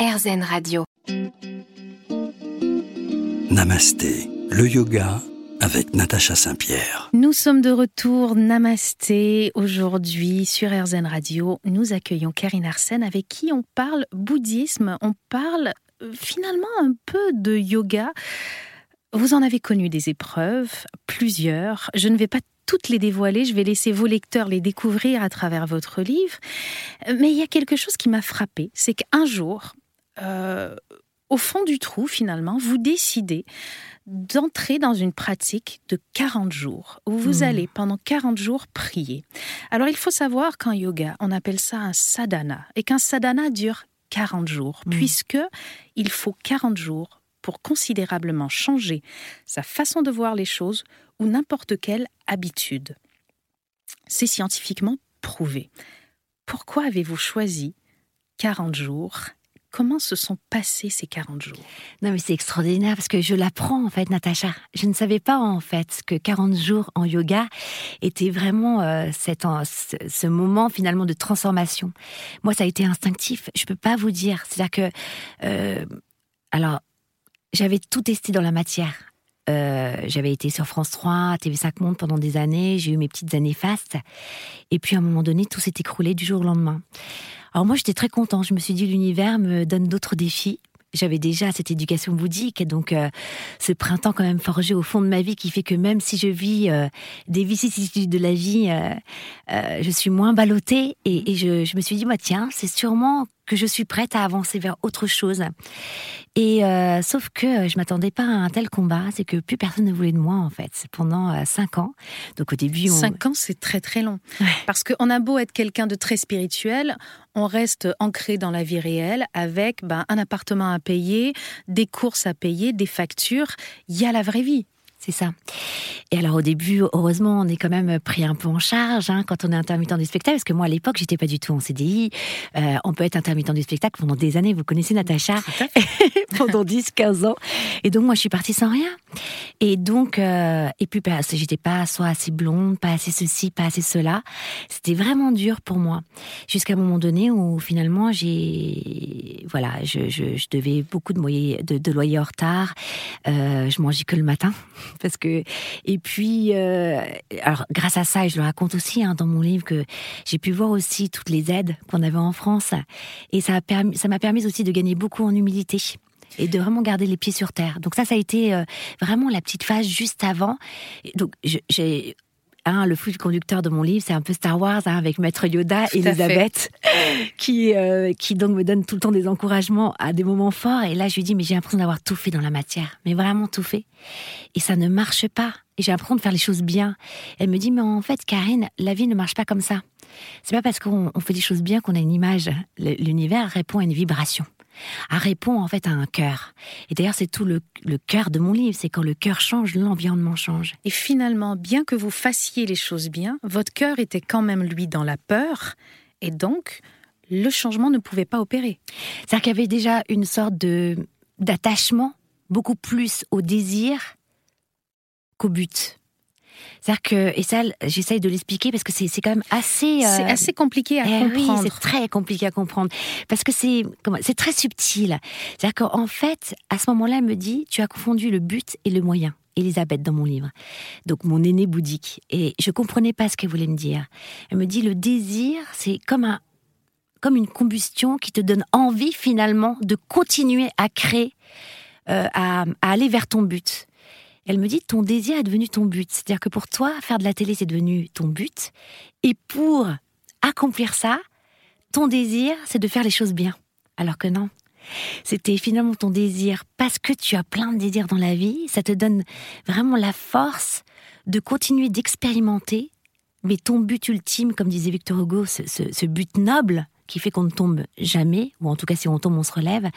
RZN Radio. Namasté, le yoga avec Natacha Saint-Pierre. Nous sommes de retour, Namasté. Aujourd'hui, sur RZN Radio, nous accueillons Karine Arsène avec qui on parle bouddhisme, on parle euh, finalement un peu de yoga. Vous en avez connu des épreuves, plusieurs. Je ne vais pas toutes les dévoiler, je vais laisser vos lecteurs les découvrir à travers votre livre. Mais il y a quelque chose qui m'a frappé, c'est qu'un jour, euh, au fond du trou, finalement, vous décidez d'entrer dans une pratique de 40 jours, où vous Hmm. allez pendant 40 jours prier. Alors il faut savoir qu'en yoga, on appelle ça un sadhana, et qu'un sadhana dure 40 jours, Hmm. puisque il faut 40 jours pour considérablement changer sa façon de voir les choses ou n'importe quelle habitude. C'est scientifiquement prouvé. Pourquoi avez-vous choisi 40 jours Comment se sont passés ces 40 jours? Non, mais c'est extraordinaire parce que je l'apprends en fait, Natacha. Je ne savais pas en fait que 40 jours en yoga était vraiment euh, cet, ce, moment finalement de transformation. Moi, ça a été instinctif. Je peux pas vous dire. C'est-à-dire que, euh, alors, j'avais tout testé dans la matière. Euh, j'avais été sur France 3, TV5 Monde pendant des années. J'ai eu mes petites années fastes. Et puis à un moment donné, tout s'est écroulé du jour au lendemain. Alors moi, j'étais très content. Je me suis dit, l'univers me donne d'autres défis. J'avais déjà cette éducation bouddhique, donc euh, ce printemps quand même forgé au fond de ma vie qui fait que même si je vis euh, des vicissitudes de la vie, je suis moins ballottée. Et, je me suis dit, bah, tiens, c'est sûrement que je suis prête à avancer vers autre chose. Et euh, sauf que je m'attendais pas à un tel combat, c'est que plus personne ne voulait de moi en fait. C'est pendant euh, cinq ans. Donc au début, on... 5 ans, c'est très très long. Ouais. Parce qu'on a beau être quelqu'un de très spirituel, on reste ancré dans la vie réelle avec ben, un appartement à payer, des courses à payer, des factures. Il y a la vraie vie. C'est ça. Et alors au début, heureusement, on est quand même pris un peu en charge hein, quand on est intermittent du spectacle, parce que moi à l'époque, j'étais pas du tout en CDI. Euh, on peut être intermittent du spectacle pendant des années. Vous connaissez Natacha pendant 10-15 ans. Et donc moi, je suis partie sans rien. Et donc, euh, et puis que j'étais pas soit assez blonde, pas assez ceci, pas assez cela. C'était vraiment dur pour moi. Jusqu'à un moment donné où finalement, j'ai, voilà, je, je, je devais beaucoup de, moyens, de, de loyer en retard. Euh, je mangeais que le matin parce que et puis euh, alors grâce à ça et je le raconte aussi hein, dans mon livre que j'ai pu voir aussi toutes les aides qu'on avait en France et ça a permis ça m'a permis aussi de gagner beaucoup en humilité et de vraiment garder les pieds sur terre. Donc ça, ça a été euh, vraiment la petite phase juste avant. Et donc j'ai hein, le fil conducteur de mon livre, c'est un peu Star Wars hein, avec Maître Yoda, à Elisabeth, qui euh, qui donc me donne tout le temps des encouragements à des moments forts. Et là, je lui dis mais j'ai l'impression d'avoir tout fait dans la matière, mais vraiment tout fait. Et ça ne marche pas. Et j'ai l'impression de faire les choses bien. Elle me dit mais en fait, Karine, la vie ne marche pas comme ça. C'est pas parce qu'on on fait des choses bien qu'on a une image. L'univers répond à une vibration. Elle répond en fait à un cœur. Et d'ailleurs, c'est tout le, le cœur de mon livre. C'est quand le cœur change, l'environnement change. Et finalement, bien que vous fassiez les choses bien, votre cœur était quand même, lui, dans la peur. Et donc, le changement ne pouvait pas opérer. C'est-à-dire qu'il y avait déjà une sorte de d'attachement beaucoup plus au désir qu'au but. C'est-à-dire que, et ça, j'essaye de l'expliquer parce que c'est quand même assez. C'est euh, assez compliqué à Eh oui, comprendre. c'est très compliqué à comprendre parce que c'est c'est très subtil. C'est-à-dire qu'en fait, à ce moment-là, elle me dit tu as confondu le but et le moyen. Elisabeth dans mon livre, donc mon aîné bouddhique, et je comprenais pas ce qu'elle voulait me dire. Elle me dit le désir, c'est comme un comme une combustion qui te donne envie finalement de continuer à créer, euh, à, à aller vers ton but. Elle me dit ton désir est devenu ton but, c'est-à-dire que pour toi faire de la télé c'est devenu ton but, et pour accomplir ça, ton désir, c'est de faire les choses bien. Alors que non. C'était finalement ton désir, parce que tu as plein de désirs dans la vie, ça te donne vraiment la force de continuer d'expérimenter, mais ton but ultime, comme disait Victor Hugo, ce, but noble qui fait qu'on ne tombe jamais, ou en tout cas si on tombe, on se relève,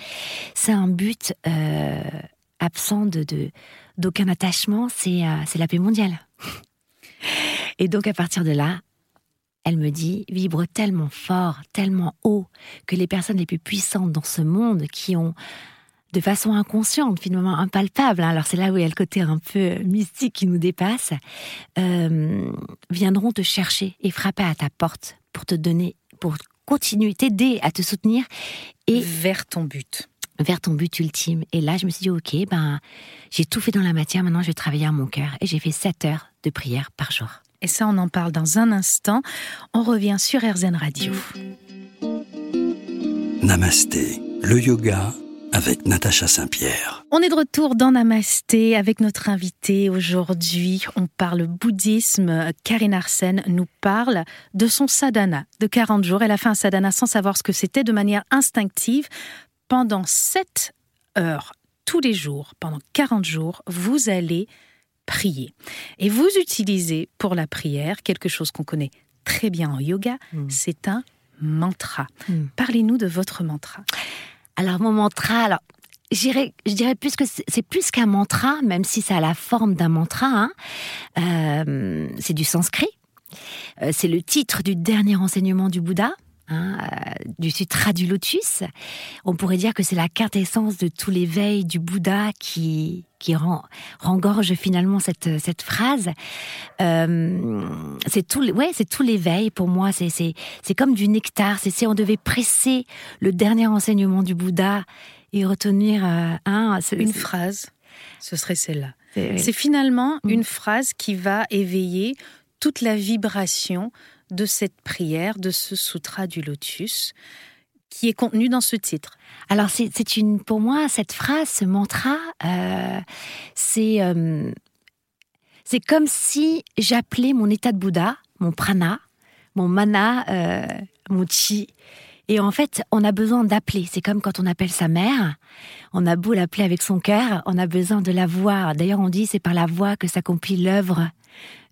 c'est un but euh, absent de d'aucun attachement, c'est euh, c'est la paix mondiale. Et donc à partir de là, elle me dit, vibre tellement fort, tellement haut, que les personnes les plus puissantes dans ce monde, qui ont de façon inconsciente, finalement impalpable, hein, alors c'est là où il y a le côté un peu mystique qui nous dépasse, euh, viendront te chercher et frapper à ta porte pour te donner, pour continuer, t'aider à te soutenir et vers ton but vers ton but ultime. Et là, je me suis dit, ok, ben, j'ai tout fait dans la matière, maintenant je vais travailler à mon cœur. Et j'ai fait 7 heures de prière par jour. Et ça, on en parle dans un instant. On revient sur RZN Radio. Namasté, le yoga avec Natacha Saint-Pierre. On est de retour dans Namasté avec notre invité aujourd'hui. On parle bouddhisme. Karine Arsène nous parle de son sadhana de 40 jours. Elle a fait un sadhana sans savoir ce que c'était de manière instinctive. Pendant 7 heures tous les jours, pendant 40 jours, vous allez prier. Et vous utilisez pour la prière quelque chose qu'on connaît très bien en yoga, hmm. c'est un mantra. Hmm. Parlez-nous de votre mantra. Alors mon mantra, alors je dirais plus que c'est plus qu'un mantra, même si ça a la forme d'un mantra. Hein. Euh, c'est du sanskrit. Euh, c'est le titre du dernier enseignement du Bouddha. Hein, euh, du Sutra du Lotus. On pourrait dire que c'est la quintessence de tout l'éveil du Bouddha qui, qui rend, rengorge finalement cette, cette phrase. Euh, c'est tout, ouais, c'est tout l'éveil pour moi. C'est, c'est, c'est comme du nectar. C'est si on devait presser le dernier enseignement du Bouddha et retenir euh, un, une phrase. Ce serait celle-là. C'est finalement mm. une phrase qui va éveiller toute la vibration de cette prière, de ce sutra du lotus qui est contenu dans ce titre. Alors c'est une, pour moi, cette phrase, ce mantra, euh, c'est euh, c'est comme si j'appelais mon état de Bouddha, mon prana, mon mana, euh, mon chi. Et en fait, on a besoin d'appeler. C'est comme quand on appelle sa mère. On a beau l'appeler avec son cœur, on a besoin de la voir. D'ailleurs, on dit c'est par la voix que s'accomplit l'œuvre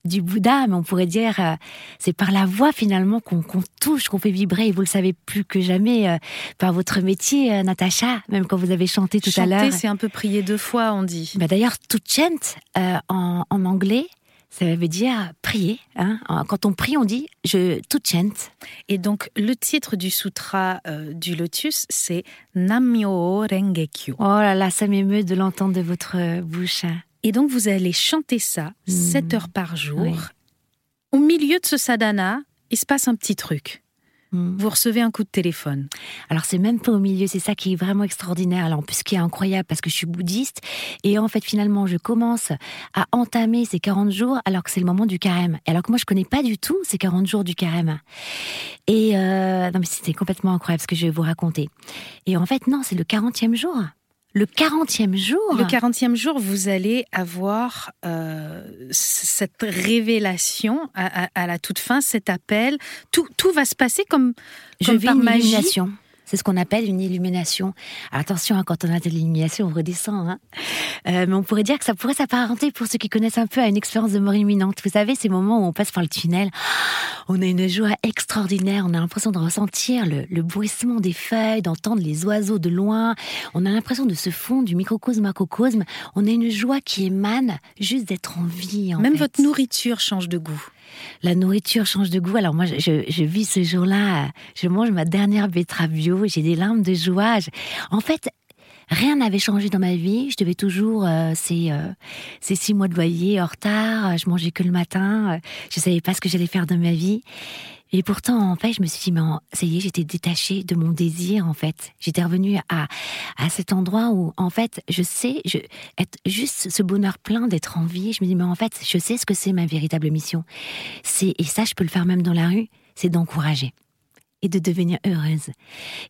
du Bouddha, mais on pourrait dire euh, c'est par la voix finalement qu'on touche, qu'on fait vibrer. Et vous le savez plus que jamais euh, par votre métier, euh, Natacha, même quand vous avez chanté tout à l'heure. Chanter, c'est un peu prier deux fois, on dit. Bah D'ailleurs, to chant en, en, anglais, ça veut dire prier. Hein. Quand on prie, on dit je to chant. Et donc le titre du sutra du lotus, c'est Namyo Rengekyo. Oh là là, ça m'émeut de l'entendre de votre bouche. Et donc vous allez chanter ça 7 hmm. heures par jour. Au milieu de ce sadhana, il se passe un petit truc. Hmm. Vous recevez un coup de téléphone. Alors c'est même pas au milieu, c'est ça qui est vraiment extraordinaire. Alors en plus, ce qui est incroyable, parce que je suis bouddhiste, et en fait finalement je commence à entamer ces 40 jours alors que c'est le moment du carême. Et alors que moi je connais pas du tout ces 40 jours du carême. Et euh, non mais c'était complètement incroyable ce que je vais vous raconter. Et en fait non, c'est le 40e jour. Le 40e jour Le 40e jour, vous allez avoir euh, cette révélation à, la toute fin, cet appel. Tout, tout va se passer comme, Je par magie. C'est ce qu'on appelle une illumination. attention, hein, quand on a de l'illumination, on redescend. Hein. Euh, mais on pourrait dire que ça pourrait s'apparenter, pour ceux qui connaissent un peu, à une expérience de mort imminente. Vous savez, ces moments où on passe par le tunnel, on a une joie extraordinaire, on a l'impression de ressentir le, bruissement des feuilles, d'entendre les oiseaux de loin, on a l'impression de se fondre du microcosme macrocosme. On a une joie qui émane juste d'être en vie. Même votre nourriture change de goût la nourriture change de goût. Alors moi, je, vis ce jour-là, je mange ma dernière betterave bio, j'ai des larmes de joie. En fait, rien n'avait changé dans ma vie. Je devais toujours euh, ces, euh, ces six mois de loyer en retard. Je mangeais que le matin. Je savais pas ce que j'allais faire de ma vie. Et pourtant, en fait, je me suis dit, mais ça y est, j'étais détachée de mon désir, en fait. J'étais revenue à, à cet endroit où, en fait, je sais, je, être juste ce bonheur plein d'être en vie. Je me dis, mais en fait, je sais ce que c'est ma véritable mission. C'est, et ça, je peux le faire même dans la rue, c'est d'encourager et de devenir heureuse.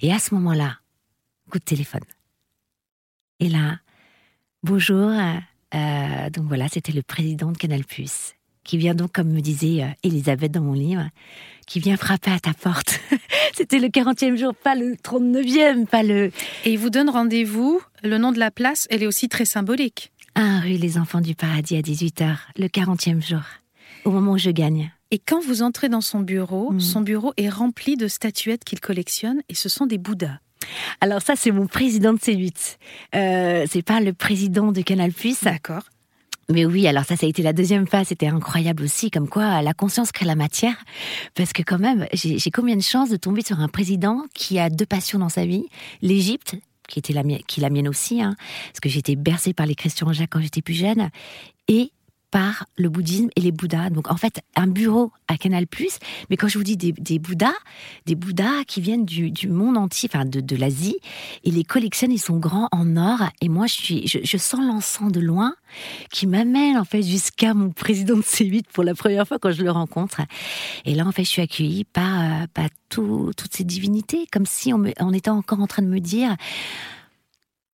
Et à ce moment-là, coup de téléphone. Et là, bonjour. Euh, donc voilà, c'était le président de Canal+, qui vient donc, comme me disait euh, Elisabeth dans mon livre, qui vient frapper à ta porte. C'était le 40e jour, pas le 39e, pas le... Et il vous donne rendez-vous, le nom de la place, elle est aussi très symbolique. 1 rue Les Enfants du Paradis à 18h, le 40e jour, au moment où je gagne. Et quand vous entrez dans son bureau, mm. son bureau est rempli de statuettes qu'il collectionne et ce sont des Bouddhas. Alors ça, c'est mon président de C8. Euh, c'est pas le président de Canal+. D'accord. Mais oui, alors ça, ça a été la deuxième phase. C'était incroyable aussi, comme quoi la conscience crée la matière. Parce que quand même, j'ai combien de chances de tomber sur un président qui a deux passions dans sa vie? l'Égypte, qui était la mienne, qui la mienne aussi, hein, parce que j'étais bercée par les Christian Jacques quand j'étais plus jeune, et par le bouddhisme et les bouddhas. Donc en fait, un bureau à Canal+, mais quand je vous dis des, bouddhas, des bouddhas qui viennent du, du monde entier, enfin de, de l'Asie, et les collectionnent, ils sont grands en or, et moi je, suis, je, sens l'encens de loin qui m'amène en fait jusqu'à mon président de C8 pour la première fois quand je le rencontre. Et là en fait, je suis accueillie par, euh, par tout, toutes ces divinités, comme si on, me, on était encore en train de me dire,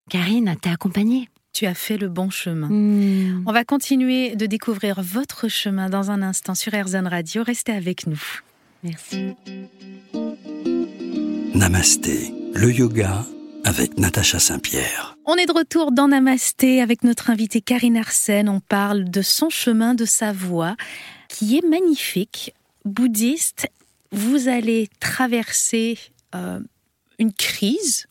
Karine, t'es accompagnée tu as fait le bon chemin. Hmm. On va continuer de découvrir votre chemin dans un instant sur RZN Radio. Restez avec nous. Merci. Namasté, le yoga avec Natacha Saint-Pierre. On est de retour dans Namasté avec notre invitée Karine Arsène. On parle de son chemin, de sa voie, qui est magnifique. Bouddhiste, vous allez traverser euh, une crise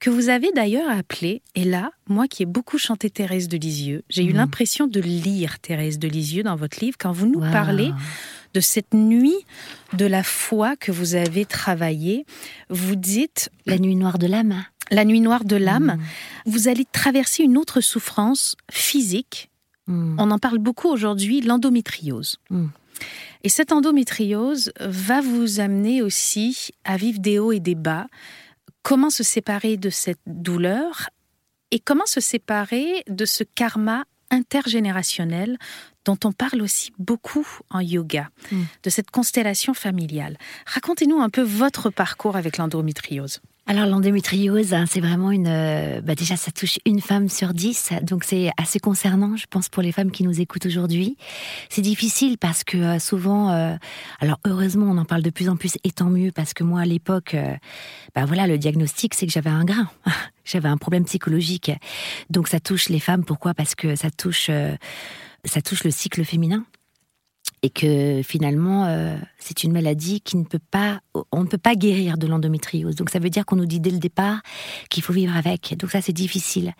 que vous avez d'ailleurs appelée, et là, moi qui ai beaucoup chanté Thérèse de Lisieux, j'ai eu Mhm. l'impression de lire Thérèse de Lisieux dans votre livre quand vous nous Wow. parlez de cette nuit de la foi que vous avez travaillée. Vous dites La nuit noire de l'âme. la nuit noire de l'âme. Hmm. Vous allez traverser une autre souffrance physique. Hmm. On en parle beaucoup aujourd'hui, l'endométriose. Et cette endométriose va vous amener aussi à vivre des hauts et des bas. Comment se séparer de cette douleur et comment se séparer de ce karma intergénérationnel dont on parle aussi beaucoup en yoga, Mm. de cette constellation familiale. Racontez-nous un peu votre parcours avec l'endométriose. Alors l'endométriose, hein, c'est vraiment une... euh, bah déjà, ça touche une femme sur dix, donc c'est assez concernant, je pense, pour les femmes qui nous écoutent aujourd'hui. C'est difficile parce que euh, souvent... euh, alors heureusement, on en parle de plus en plus, et tant mieux, parce que moi, à l'époque, bah voilà, le diagnostic, c'est que j'avais un grain. j'avais un problème psychologique. Donc ça touche les femmes, pourquoi? Parce que ça touche, ça touche le cycle féminin. Et que finalement, euh, c'est une maladie qui ne peut pas, on ne peut pas guérir de l'endométriose. Donc ça veut dire qu'on nous dit dès le départ qu'il faut vivre avec. Donc ça, c'est difficile.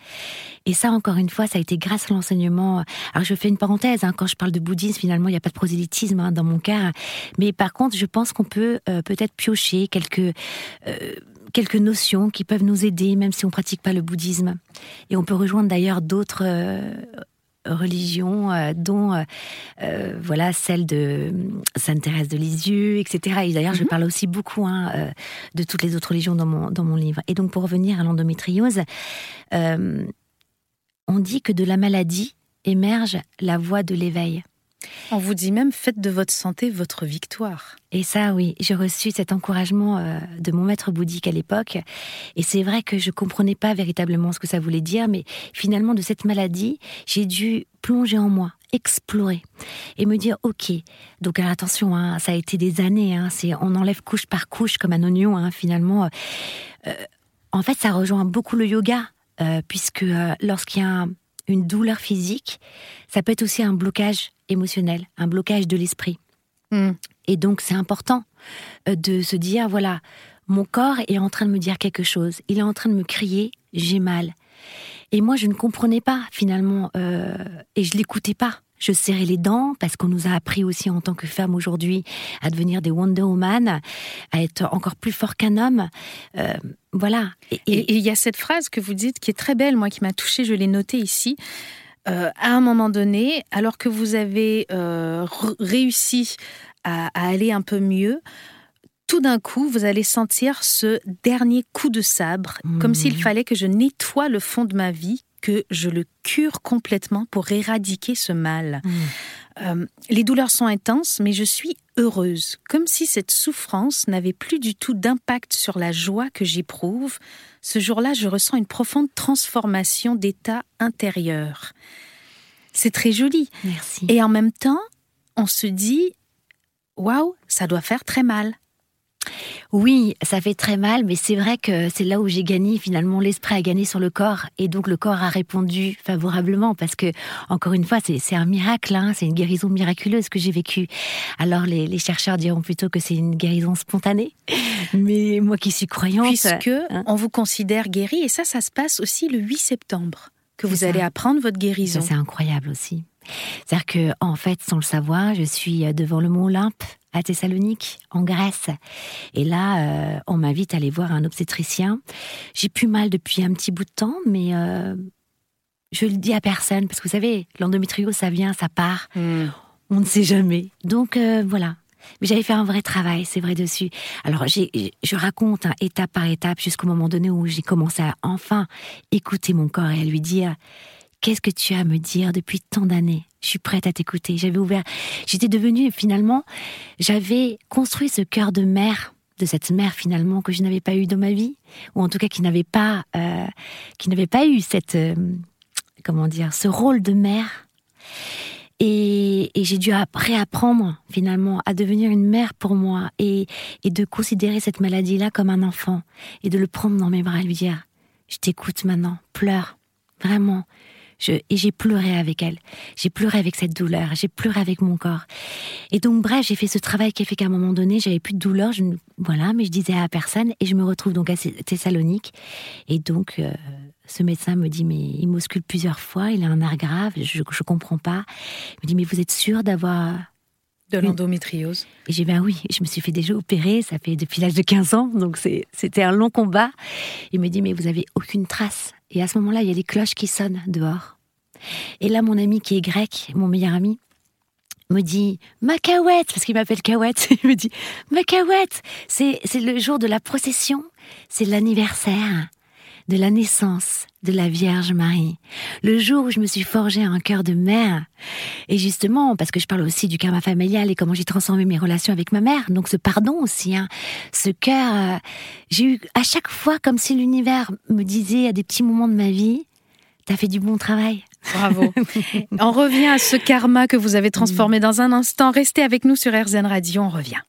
Et ça, encore une fois, ça a été grâce à l'enseignement. Alors je fais une parenthèse, hein, quand je parle de bouddhisme, finalement, il n'y a pas de prosélytisme hein, dans mon cas. Mais par contre, je pense qu'on peut euh, peut-être piocher quelques... euh, quelques notions qui peuvent nous aider, même si on pratique pas le bouddhisme. Et on peut rejoindre d'ailleurs d'autres euh, religions, euh, dont euh, euh, voilà celle de Sainte Thérèse de Lisieux, etc. Et d'ailleurs, je Mhm. parle aussi beaucoup hein, de toutes les autres religions dans mon, dans mon livre. Et donc, pour revenir à l'endométriose, on dit que de la maladie émerge la voie de l'éveil. On vous dit même faites de votre santé votre victoire. Et ça, oui, j'ai reçu cet encouragement euh, de mon maître bouddhique à l'époque. Et c'est vrai que je comprenais pas véritablement ce que ça voulait dire, mais finalement, de cette maladie, j'ai dû plonger en moi, explorer et me dire, ok. Donc, alors, attention, hein, ça a été des années. Hein, on enlève couche par couche comme un oignon. Hein, finalement, Euh, en fait, ça rejoint beaucoup le yoga, euh, puisque euh, lorsqu'il y a un- une douleur physique, ça peut être aussi un blocage émotionnel, un blocage de l'esprit. Hmm. Et donc, c'est important euh, de se dire, voilà, mon corps est en train de me dire quelque chose. Il est en train de me crier, j'ai mal. Et moi, je ne comprenais pas finalement, euh, et je l'écoutais pas. Je serrais les dents parce qu'on nous a appris aussi en tant que femme aujourd'hui à devenir des Wonder Woman, à être encore plus fort qu'un homme. Euh, voilà. Et il y a cette phrase que vous dites qui est très belle, moi qui m'a touchée, je l'ai notée ici. Euh, à un moment donné, alors que vous avez euh, réussi à, à aller un peu mieux, tout d'un coup, vous allez sentir ce dernier coup de sabre, comme s'il fallait que je nettoie le fond de ma vie, que je le cure complètement pour éradiquer ce mal. Mm. Euh, les douleurs sont intenses, mais je suis heureuse, comme si cette souffrance n'avait plus du tout d'impact sur la joie que j'éprouve. Ce jour-là, je ressens une profonde transformation d'état intérieur. C'est très joli. Merci. Et en même temps, on se dit, waouh, ça doit faire très mal. Oui, ça fait très mal, mais c'est vrai que c'est là où j'ai gagné. Finalement, l'esprit a gagné sur le corps, et donc le corps a répondu favorablement parce que, encore une fois, c'est un miracle, hein, c'est une guérison miraculeuse que j'ai vécue. Alors les, les chercheurs diront plutôt que c'est une guérison spontanée, mais moi qui suis croyante, puisque hein. on vous considère guéri. Et ça, ça se passe aussi le 8 septembre, que vous ça. allez apprendre votre guérison. C'est incroyable aussi. C'est-à-dire que, en fait, sans le savoir, je suis devant le mont Olympe, à Thessalonique, en Grèce. Et là, euh, on m'invite à aller voir un obstétricien. J'ai plus mal depuis un petit bout de temps, mais euh, je le dis à personne parce que vous savez, l'endométriose, ça vient, ça part. Hmm. On ne sait jamais. Donc euh, voilà. Mais j'avais fait un vrai travail, c'est vrai dessus. Alors je raconte hein, étape par étape jusqu'au moment donné où j'ai commencé à enfin écouter mon corps et à lui dire qu'est-ce que tu as à me dire depuis tant d'années? Je suis prête à t'écouter. J'avais ouvert, j'étais devenue finalement, j'avais construit ce cœur de mère de cette mère finalement que je n'avais pas eu dans ma vie, ou en tout cas qui n'avait pas, euh, qui n'avait pas eu cette, euh, comment dire, ce rôle de mère. Et, j'ai dû réapprendre finalement à devenir une mère pour moi et, et de considérer cette maladie-là comme un enfant et de le prendre dans mes bras et lui dire je t'écoute maintenant, pleure, vraiment, et j'ai pleuré avec elle. J'ai pleuré avec cette douleur. J'ai pleuré avec mon corps. Et donc, bref, j'ai fait ce travail qui a fait qu'à un moment donné, j'avais plus de douleur. Je, voilà, mais je disais à personne. Et je me retrouve donc à Thessalonique. Et donc, euh, ce médecin me dit, mais il m'auscule plusieurs fois. Il a un nerf grave. Je, ne comprends pas. Il me dit, mais vous êtes sûr d'avoir de l'endométriose? Et j'ai ben oui, je me suis fait déjà opérer, ça fait depuis l'âge de 15 ans, donc c'était un long combat. Il me dit, mais vous avez aucune trace. Et à ce moment-là, il y a des cloches qui sonnent dehors. Et là, mon ami qui est grec, mon meilleur ami, me dit Macahuète, parce qu'il m'appelle Cahouette, il me dit Macahuète, c'est le jour de la procession, c'est l'anniversaire de la naissance de la Vierge Marie, le jour où je me suis forgé un cœur de mère. Et justement, parce que je parle aussi du karma familial et comment j'ai transformé mes relations avec ma mère, donc ce pardon aussi, hein, ce cœur, euh, j'ai eu à chaque fois comme si l'univers me disait à des petits moments de ma vie, t'as fait du bon travail. Bravo. on revient à ce karma que vous avez transformé dans un instant. Restez avec nous sur RZN Radio, on revient.